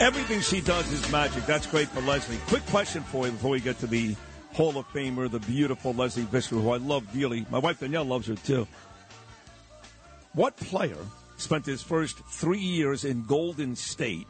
Everything she does is magic. That's great for Leslie. Quick question for you before we get to the Hall of Famer, the beautiful Leslie Visser, who I love dearly. My wife Danielle loves her too. What player spent his first three years in Golden State,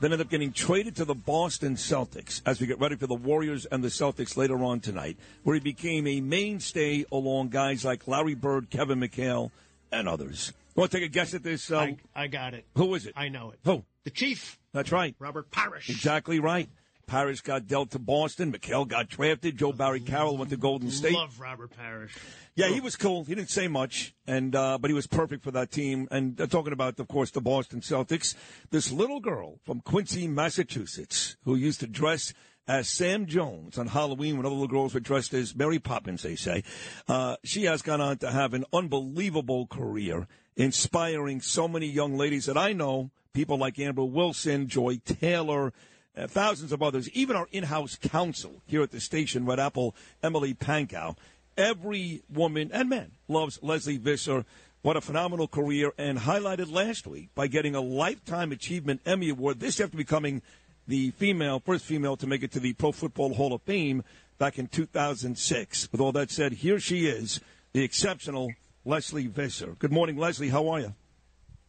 then ended up getting traded to the Boston Celtics as we get ready for the Warriors and the Celtics later on tonight, where he became a mainstay along guys like Larry Bird, Kevin McHale, and others? Want to take a guess at this? Uh, I, I got it. who is it? I know it. Who? The Chief, That's right. Robert Parish. Exactly right. Parish got dealt to Boston. McHale got drafted. Joe Barry Carroll went to Golden State. Love Robert Parish. Yeah, he was cool. He didn't say much, and uh, but he was perfect for that team. And uh, talking about, of course, the Boston Celtics. This little girl from Quincy, Massachusetts, who used to dress as Sam Jones on Halloween when other little girls were dressed as Mary Poppins, they say. Uh, she has gone on to have an unbelievable career, inspiring so many young ladies that I know. People like Amber Wilson, Joy Taylor, uh, thousands of others, even our in-house counsel here at the station, Red Apple, Emily Pankow. Every woman and man loves Leslie Visser. What a phenomenal career, and highlighted last week by getting a Lifetime Achievement Emmy Award. This after becoming the female, first female to make it to the Pro Football Hall of Fame back in 2006. With all that said, here she is, the exceptional Leslie Visser. Good morning, Leslie. How are you?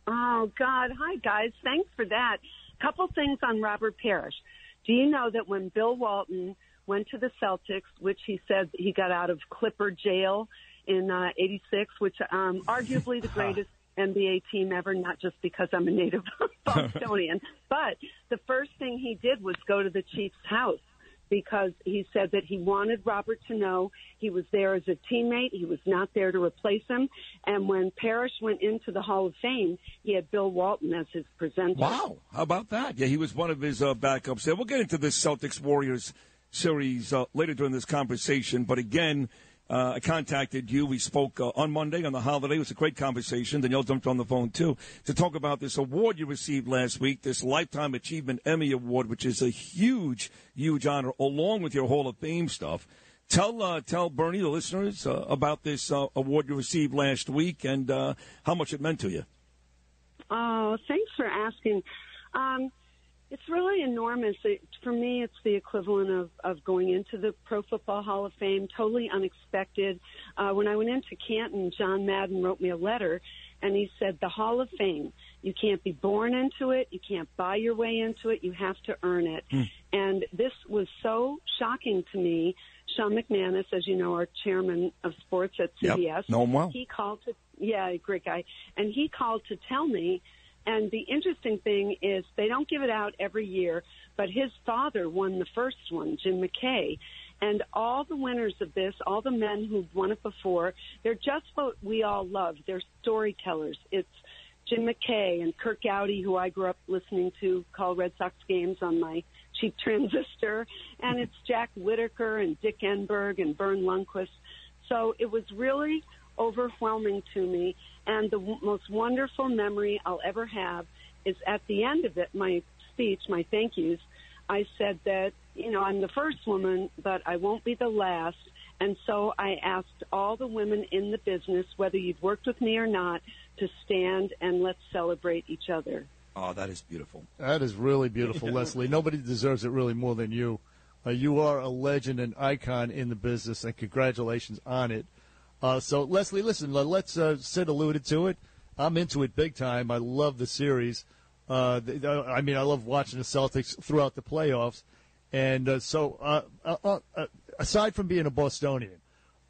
Oh God! Hi guys, thanks for that. Couple things on Robert Parish. Do you know that when Bill Walton went to the Celtics, which he said he got out of Clipper jail in uh, '86, which um, arguably the greatest NBA team ever, not just because I'm a native Bostonian, but the first thing he did was go to the Chiefs' house because he said that he wanted Robert to know he was there as a teammate. He was not there to replace him. And when Parish went into the Hall of Fame, he had Bill Walton as his presenter. Wow, how about that? Yeah, he was one of his uh, backups there. We'll get into this Celtics Warriors series uh, later during this conversation, but again, uh, I contacted you. We spoke uh, on Monday on the holiday. It was a great conversation. Danielle jumped on the phone too to talk about this award you received last week, this Lifetime Achievement Emmy Award, which is a huge, huge honor, along with your Hall of Fame stuff. Tell uh, tell Bernie, the listeners, uh, about this uh, award you received last week and uh, how much it meant to you. Oh, thanks for asking. Um, it's really enormous. It, for me, it's the equivalent of, of going into the Pro Football Hall of Fame, totally unexpected. Uh, when I went into Canton, John Madden wrote me a letter, and he said, The Hall of Fame, you can't be born into it, you can't buy your way into it, you have to earn it. And this was so shocking to me. Sean McManus, as you know, our chairman of sports at Yep, CBS, know him well. he called to, yeah, great guy, and he called to tell me and the interesting thing is they don't give it out every year, but his father won the first one, Jim McKay. And all the winners of this, all the men who've won it before, they're just what we all love. They're storytellers. It's Jim McKay and Curt Gowdy, who I grew up listening to call Red Sox games on my cheap transistor. And it's Jack Whitaker and Dick Enberg and Verne Lundquist. So it was really overwhelming to me. And the w- most wonderful memory I'll ever have is at the end of it, my speech, my thank yous. I said that, you know, I'm the first woman, but I won't be the last. And so I asked all the women in the business, whether you'd worked with me or not, to stand and let's celebrate each other. Oh, that is beautiful. That is really beautiful, Leslie. Nobody deserves it really more than you. Uh, you are a legend and icon in the business, and congratulations on it. Uh, so, Leslie, listen, let's uh, Sid alluded to it. I'm into it big time. I love the series. Uh, uh, I mean, I love watching the Celtics throughout the playoffs. And uh, so, uh, uh, uh, aside from being a Bostonian,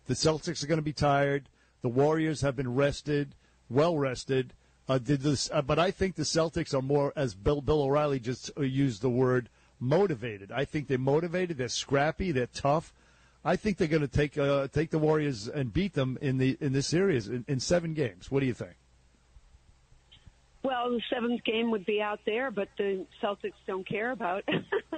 the Celtics are going to be tired. The Warriors have been rested, well rested. Did this, but I think the Celtics are more, as Bill Bill O'Reilly just used the word, motivated. I think they're motivated. They're scrappy. They're tough. I think they're going to take uh, take the Warriors and beat them in the in this series in, in seven games. What do you think? Well, the seventh game would be out there, but the Celtics don't care about.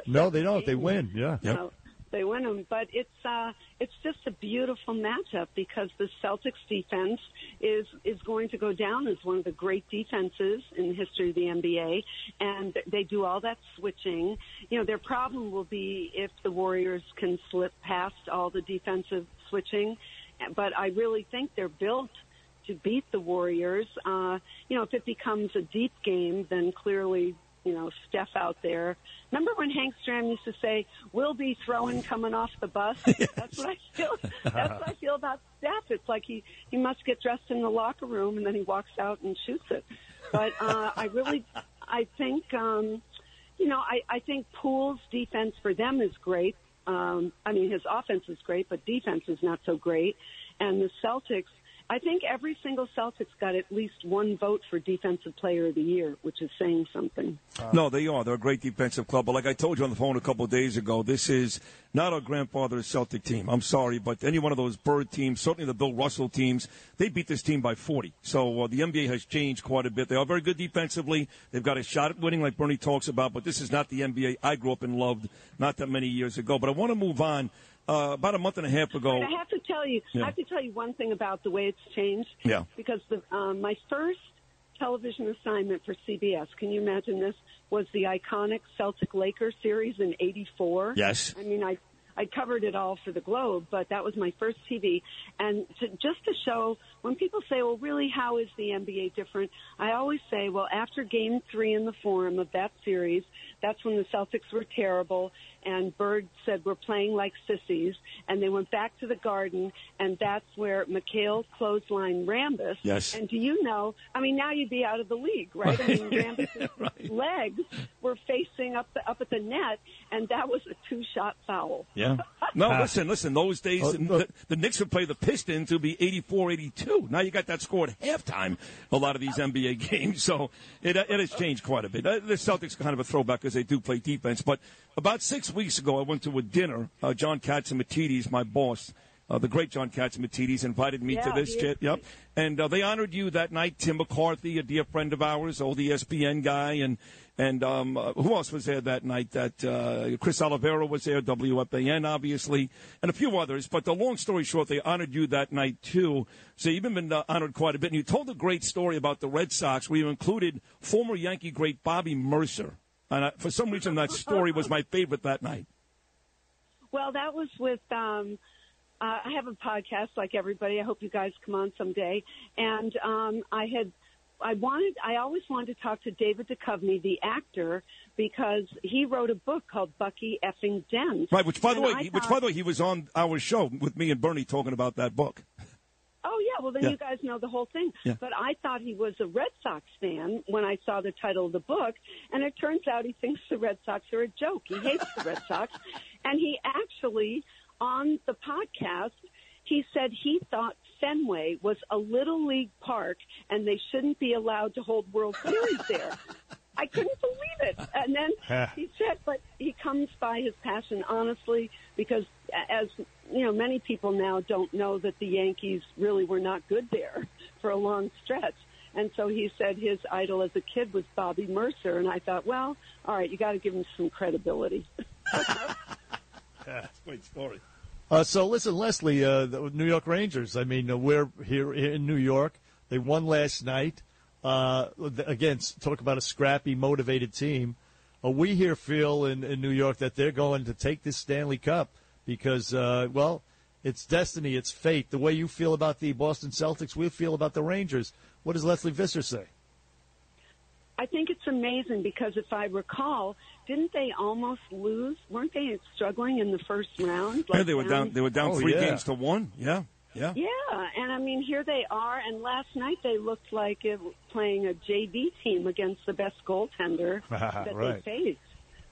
No, they don't. They win. Yeah. Yep. They win them, but it's uh, it's just a beautiful matchup because the Celtics defense is is going to go down as one of the great defenses in the history of the NBA, and they do all that switching. You know, their problem will be if the Warriors can slip past all the defensive switching, but I really think they're built to beat the Warriors. Uh, you know, if it becomes a deep game, then clearly, you know, Steph out there. Remember when Hank Stram used to say, "We'll be throwing coming off the bus." That's what I feel. That's what I feel about Steph. It's like he he must get dressed in the locker room and then he walks out and shoots it. But uh, I really, I think, um, you know, I I think Poole's defense for them is great. Um, I mean, his offense is great, but defense is not so great. And the Celtics, I think every single Celtics got at least one vote for Defensive Player of the Year, which is saying something. No, they are. They're a great defensive club. But like I told you on the phone a couple days ago, this is not our grandfather's Celtic team. I'm sorry, but any one of those Bird teams, certainly the Bill Russell teams, they beat this team by 40. So uh, the NBA has changed quite a bit. They are very good defensively. They've got a shot at winning, like Bernie talks about. But this is not the NBA I grew up and loved not that many years ago. But I want to move on. Uh, about a month and a half ago, But I have to tell you, Yeah. I have to tell you one thing about the way it's changed. Yeah. Because the, um, my first television assignment for CBS, can you imagine this, was the iconic Celtic Lakers series in '84. Yes. I mean, I I covered it all for the Globe, but that was my first TV. And to, just to show, when people say, "Well, really, how is the NBA different?" I always say, "Well, after Game Three in the Forum of that series, that's when the Celtics were terrible." And Bird said, we're playing like sissies. And they went back to the garden, and that's where McHale clothesline Rambis. Yes. And do you know, I mean, now you'd be out of the league, right? I mean, Rambis's Right. legs were facing up, the, up at the net, and that was a two-shot foul. Yeah. No, listen, listen. Those days, Oh, the, look. the Knicks would play the Pistons to be 84-82. Now you got that score at halftime. A lot of these NBA games, so it it has changed quite a bit. Uh, The Celtics kind of a throwback because they do play defense. But about six weeks ago, I went to a dinner. Uh, John Catsimatidis, my boss. Uh, the great John Catsimatidis invited me to this. yep. And uh, they honored you that night. Tim McCarthy, a dear friend of ours, old ESPN guy, and and um, uh, who else was there that night? That uh, Chris Oliviero was there, WFAN, obviously, and a few others. But the long story short, they honored you that night too. So you've been uh, honored quite a bit. And you told a great story about the Red Sox, where you included former Yankee great Bobby Murcer. And I, for some reason, that story was my favorite that night. Well, that was with. Um, uh, I have a podcast like everybody. I hope you guys come on someday. And um, I had, I wanted, I always wanted to talk to David Duchovny, the actor, because he wrote a book called Bucky effing Dent. Right, which by the And way, I which thought- by the way, he was on our show with me and Bernie talking about that book. Oh yeah, well then Yeah. you guys know the whole thing. Yeah. But I thought he was a Red Sox fan when I saw the title of the book, and it turns out he thinks the Red Sox are a joke. He hates the Red Sox, and he actually on the podcast he said he thought Fenway was a little league park and they shouldn't be allowed to hold World Series there. I couldn't believe it. And then he said, but he comes by his passion honestly because as you know, many people now don't know that the Yankees really were not good there for a long stretch. And so he said his idol as a kid was Bobby Murcer. And I thought, well, all right, you got to give him some credibility. Great story. Uh, so listen, Leslie, uh, the New York Rangers. I mean, uh, we're here in New York. They won last night. Uh, again, talk about a scrappy, motivated team. Uh, we here feel in, in New York that they're going to take this Stanley Cup because, uh, well, it's destiny, it's fate. The way you feel about the Boston Celtics, we feel about the Rangers. What does Leslie Visser say? I think it's amazing because if I recall, didn't they almost lose? Weren't they struggling in the first round? Yeah, they were down. They were down Oh, three yeah. games to one. Yeah, yeah. Yeah, and I mean, here they are. And last night they looked like it, playing a JV team against the best goaltender that Right. they faced.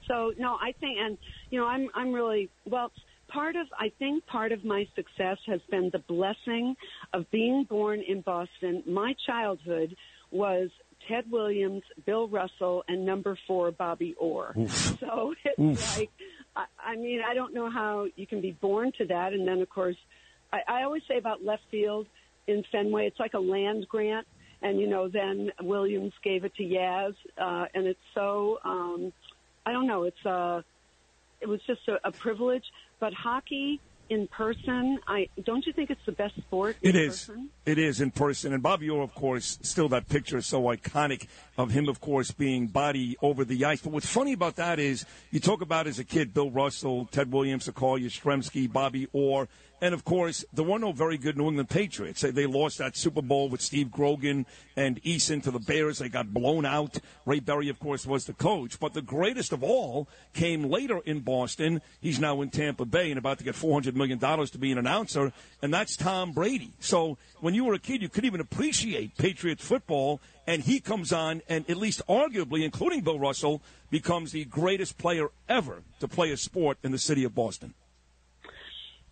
So no, I think, and you know, I'm I'm really well. Part of I think part of my success has been the blessing of being born in Boston. My childhood was Ted Williams, Bill Russell, and number four Bobby Orr. So it's Oof. like, I, I mean, I don't know how you can be born to that, and then of course, I, I always say about left field in Fenway, it's like a land grant. and you know, then Williams gave it to Yaz, uh, and it's so um, I don't know, it's uh, it was just a, a privilege. But hockey in person, I don't you think it's the best sport? It in is. Person? It is in person. And Bobby Orr, of course, still that picture is so iconic of him, of course, being body over the ice. But what's funny about that is you talk about as a kid Bill Russell, Ted Williams, Akal Yastrzemski, Bobby Orr. And of course, there were no very good New England Patriots. They, lost that Super Bowl with Steve Grogan and Eason to the Bears. They got blown out. Ray Berry, of course, was the coach. But the greatest of all came later in Boston. He's now in Tampa Bay and about to get $400 million to be an announcer, and that's Tom Brady. So when you were a kid, you couldn't even appreciate Patriots football, and he comes on and at least arguably, including Bill Russell, becomes the greatest player ever to play a sport in the city of Boston.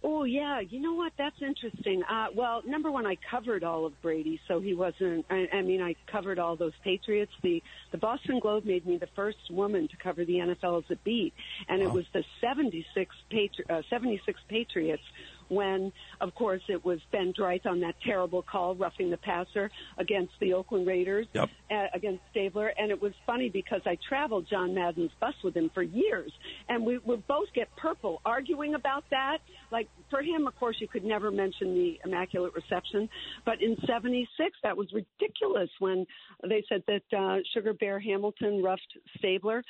Oh yeah, you know what? That's interesting. Uh, well, number one, I covered all of Brady, so he wasn't. I, I mean, I covered all those Patriots. The the Boston Globe made me the first woman to cover the NFL as a beat, and it was the 76 Patri- uh, 76 Patriots when, of course, it was Ben Dreith on that terrible call, roughing the passer against the Oakland Raiders, Yep. uh, against Stabler. And it was funny because I traveled John Madden's bus with him for years, and we would both get purple arguing about that. Like for him, of course, you could never mention the Immaculate Reception, but in '76, that was ridiculous when they said that uh, Sugar Bear Hamilton roughed Stabler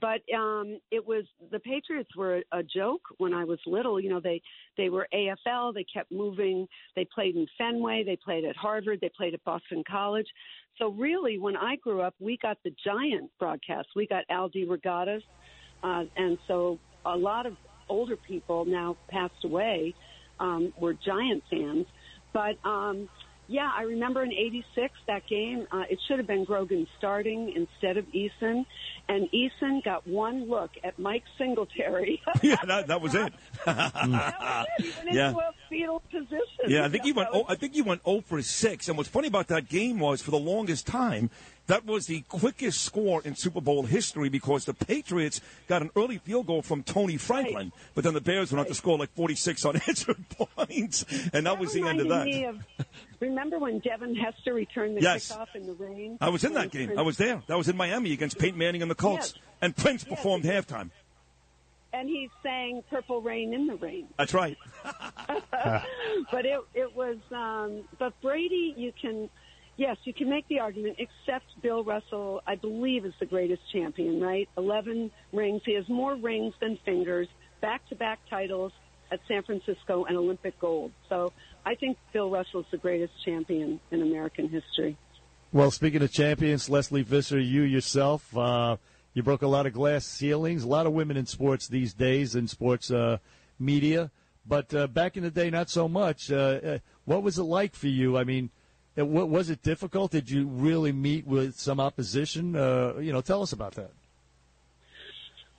but um it was the patriots were a joke when i was little you know they they were afl they kept moving they played in fenway they played at harvard they played at boston college. So really when i grew up we got the giant broadcast we got aldi regattas uh and so a lot of older people now passed away um were giant fans. But um yeah, I remember in '86 that game. Uh, it should have been Grogan starting instead of Eason, and Eason got one look at Mike Singletary. yeah, that, that was it. that was it. He went Yeah. into a fetal position. Yeah, I think he You went. Oh, I think he went 0 for 6. And what's funny about that game was, for the longest time, that was the quickest score in Super Bowl history because the Patriots got an early field goal from Tony Franklin, but then the Bears went on to score like 46 unanswered points, and that was the end of that. reminded me of- remember when Devin Hester returned the Yes. kickoff in the rain? I was in that game. Prince- I was there. That was in Miami against Peyton Manning and the Colts, Yes. and Prince Yes. performed halftime. And he sang "Purple Rain in the Rain." That's right. but it it was um but Brady you can yes you can make the argument except Bill Russell I believe is the greatest champion right 11 rings he has more rings than fingers back to back titles at San Francisco and Olympic gold so I think Bill Russell is the greatest champion in American history Well, speaking of champions, Leslie Visser, you yourself, uh, you broke a lot of glass ceilings. A lot of women in sports these days, in sports uh, media. But uh, back in the day, not so much. Uh, uh, what was it like for you? I mean, was it difficult? Did you really meet with some opposition? Uh, you know, tell us about that.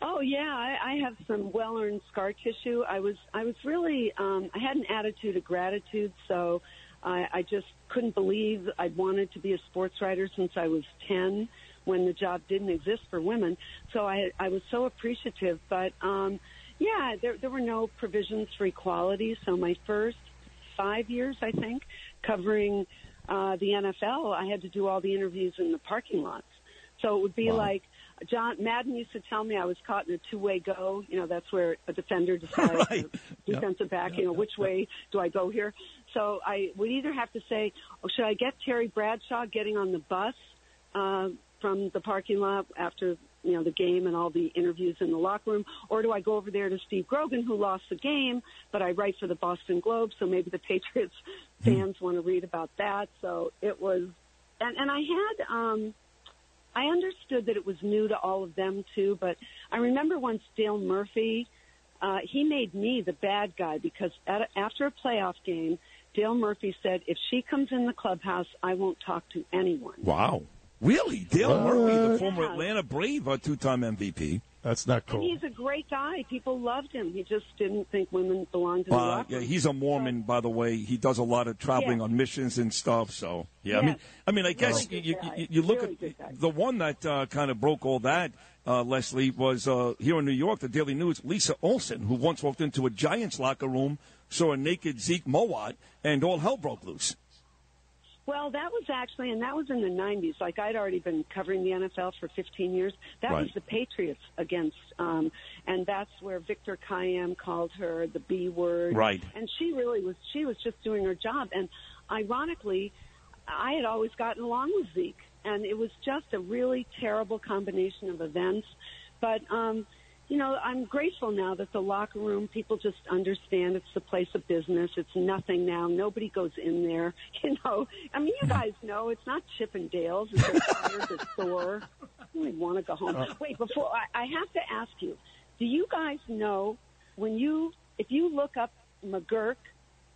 Oh yeah, I, I have some well-earned scar tissue. I was I was really um, I had an attitude of gratitude, so I, I just couldn't believe I'd wanted to be a sports writer since I was ten when the job didn't exist for women. So I I was so appreciative, but um, yeah, there there were no provisions for equality. So my first five years, I think, covering uh, the NFL, I had to do all the interviews in the parking lots. So it would be like John Madden used to tell me I was caught in a two-way go. You know, that's where a defender decides, Right. defensive back, you know, which way do I go here? So I would either have to say, oh, should I get Terry Bradshaw getting on the bus uh, from the parking lot after you know the game and all the interviews in the locker room, or do I go over there to Steve Grogan, who lost the game, but I write for the Boston Globe, so maybe the Patriots fans want to read about that. So it was, and and I had. um I understood that it was new to all of them too, but I remember once Dale Murphy, uh, he made me the bad guy because at a, after a playoff game, Dale Murphy said, "If she comes in the clubhouse, I won't talk to anyone." Wow. Really? Dale Murphy, the former Yeah. Atlanta Brave, a two time MVP. That's not And cool. he's a great guy. People loved him. He just didn't think women belonged in the Uh, locker yeah, he's a Mormon, by the way. He does a lot of traveling Yeah. on missions and stuff. So, yeah, I mean, I mean, I guess Really you, you, you, you look Really at the one that uh, kind of broke all that. Uh, Leslie was uh, here in New York. The Daily News. Lisa Olson, who once walked into a Giants locker room, saw a naked Zeke Mowatt, and all hell broke loose. Well, that was actually, and that was in the 90s. Like I'd already been covering the NFL for 15 years. That Right. was the Patriots against, um, and that's where Victor Kiam called her the B word. Right. And she really was, she was just doing her job. And ironically, I had always gotten along with Zeke. And it was just a really terrible combination of events. But, um, you know, I'm grateful now that the locker room people just understand it's the place of business. It's nothing now. Nobody goes in there. You know, I mean, you guys know it's not Chippendales. It's they're tired, they're sore. I really want to go home. Wait, before I, I have to ask you, do you guys know when you, if you look up McGurk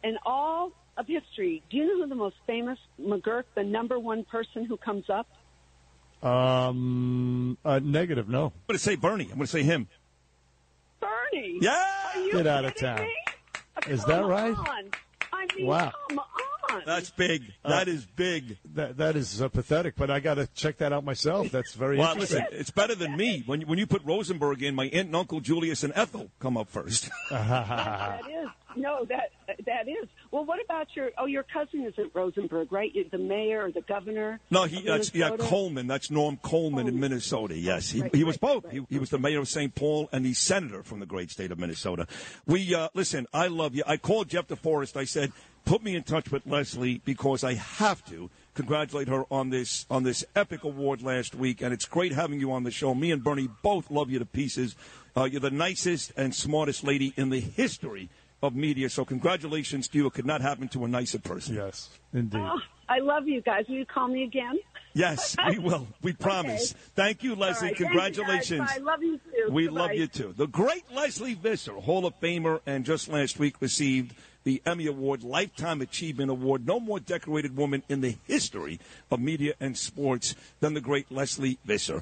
and all of history, do you know who the most famous McGurk, the number one person who comes up? Um, uh, negative, no. I'm going to say Bernie. I'm going to say him. Bernie. Yeah. Get out of town. me? Is that right? on. I mean, Wow. come on. That's big. That is big. That that is uh, pathetic, but I got to check that out myself. That's very Well, interesting. listen, it's better than me. When when you put Rosenberg in, my aunt and uncle Julius and Ethel come up first. that is no, that that is. Well, what about your? Oh, your cousin isn't Rosenberg, right? The mayor or the governor? No, he that's yeah Coleman. That's Norm Coleman in Minnesota. Yes, he Right, he was right, both. right. He, he was the mayor of St. Paul and the senator from the great state of Minnesota. We uh, listen. I love you. I called Jeff DeForest. I said, put me in touch with Leslie because I have to congratulate her on this on this epic award last week, and it's great having you on the show. Me and Bernie both love you to pieces. Uh, you're the nicest and smartest lady in the history of media. So congratulations to you. It could not happen to a nicer person. yes, indeed. Oh, I love you guys. Will you call me again? Yes, we will. We promise. Thank you, Leslie. right. Thank you. Congratulations. I love you too. We Goodbye. love you too. The great Leslie Visser, Hall of Famer, and just last week received the Emmy Award, Lifetime Achievement Award. No more decorated woman in the history of media and sports than the great Leslie Visser.